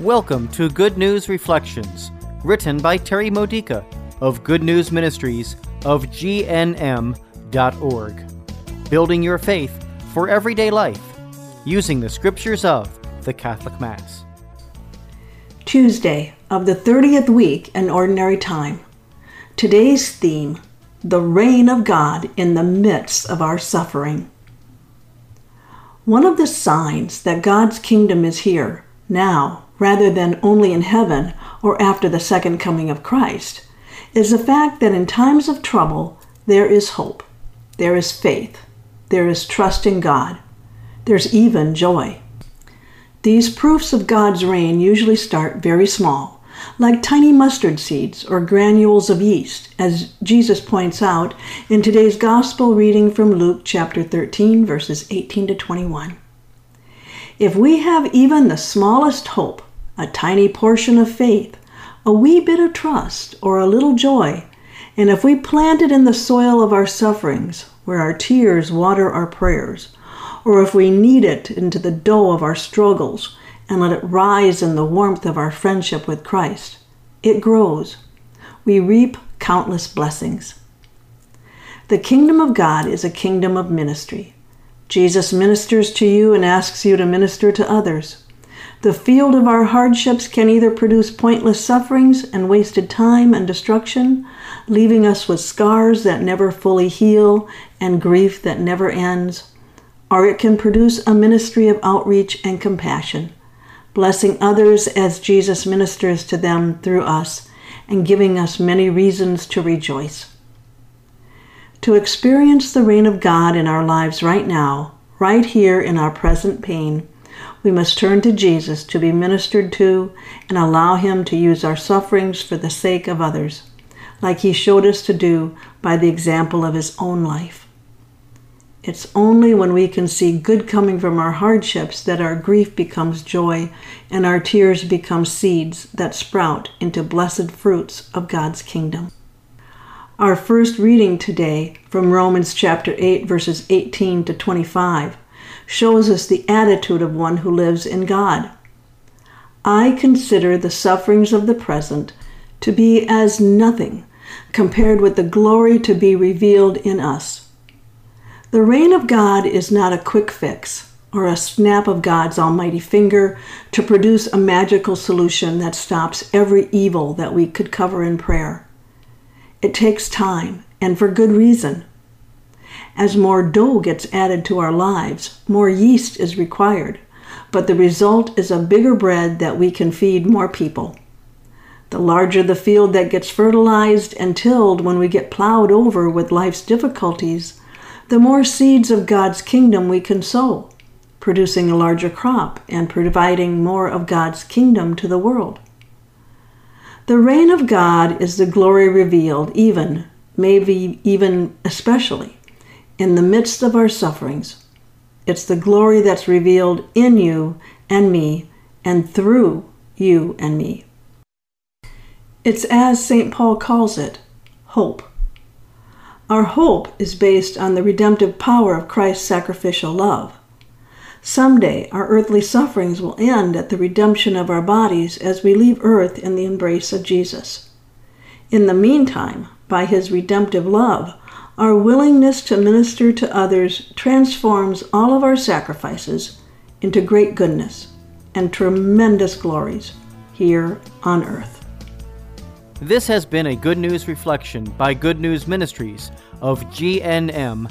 Welcome to Good News Reflections, written by Terry Modica of Good News Ministries of GNM.org. Building your faith for everyday life using the scriptures of the Catholic Mass. Tuesday of the 30th week in Ordinary Time. Today's theme the reign of God in the midst of our suffering. One of the signs that God's kingdom is here, now, rather than only in heaven or after the second coming of Christ, is the fact that in times of trouble, there is hope, there is faith, there is trust in God, there's even joy. These proofs of God's reign usually start very small like tiny mustard seeds or granules of yeast, as Jesus points out in today's Gospel reading from Luke chapter 13, verses 18 to 21. If we have even the smallest hope, a tiny portion of faith, a wee bit of trust, or a little joy, and if we plant it in the soil of our sufferings, where our tears water our prayers, or if we knead it into the dough of our struggles, and let it rise in the warmth of our friendship with Christ. It grows. We reap countless blessings. The kingdom of God is a kingdom of ministry. Jesus ministers to you and asks you to minister to others. The field of our hardships can either produce pointless sufferings and wasted time and destruction, leaving us with scars that never fully heal and grief that never ends, or it can produce a ministry of outreach and compassion blessing others as Jesus ministers to them through us and giving us many reasons to rejoice. To experience the reign of God in our lives right now, right here in our present pain, we must turn to Jesus to be ministered to and allow Him to use our sufferings for the sake of others, like He showed us to do by the example of His own life. It's only when we can see good coming from our hardships that our grief becomes joy and our tears become seeds that sprout into blessed fruits of God's kingdom. Our first reading today from Romans chapter 8 verses 18 to 25 shows us the attitude of one who lives in God. I consider the sufferings of the present to be as nothing compared with the glory to be revealed in us. The reign of God is not a quick fix or a snap of God's almighty finger to produce a magical solution that stops every evil that we could cover in prayer. It takes time, and for good reason. As more dough gets added to our lives, more yeast is required, but the result is a bigger bread that we can feed more people. The larger the field that gets fertilized and tilled when we get plowed over with life's difficulties, the more seeds of God's kingdom we can sow, producing a larger crop and providing more of God's kingdom to the world. The reign of God is the glory revealed, even, maybe even especially, in the midst of our sufferings. It's the glory that's revealed in you and me and through you and me. It's as St. Paul calls it hope. Our hope is based on the redemptive power of Christ's sacrificial love. Someday, our earthly sufferings will end at the redemption of our bodies as we leave earth in the embrace of Jesus. In the meantime, by his redemptive love, our willingness to minister to others transforms all of our sacrifices into great goodness and tremendous glories here on earth. This has been a Good News Reflection by Good News Ministries of GNM.org.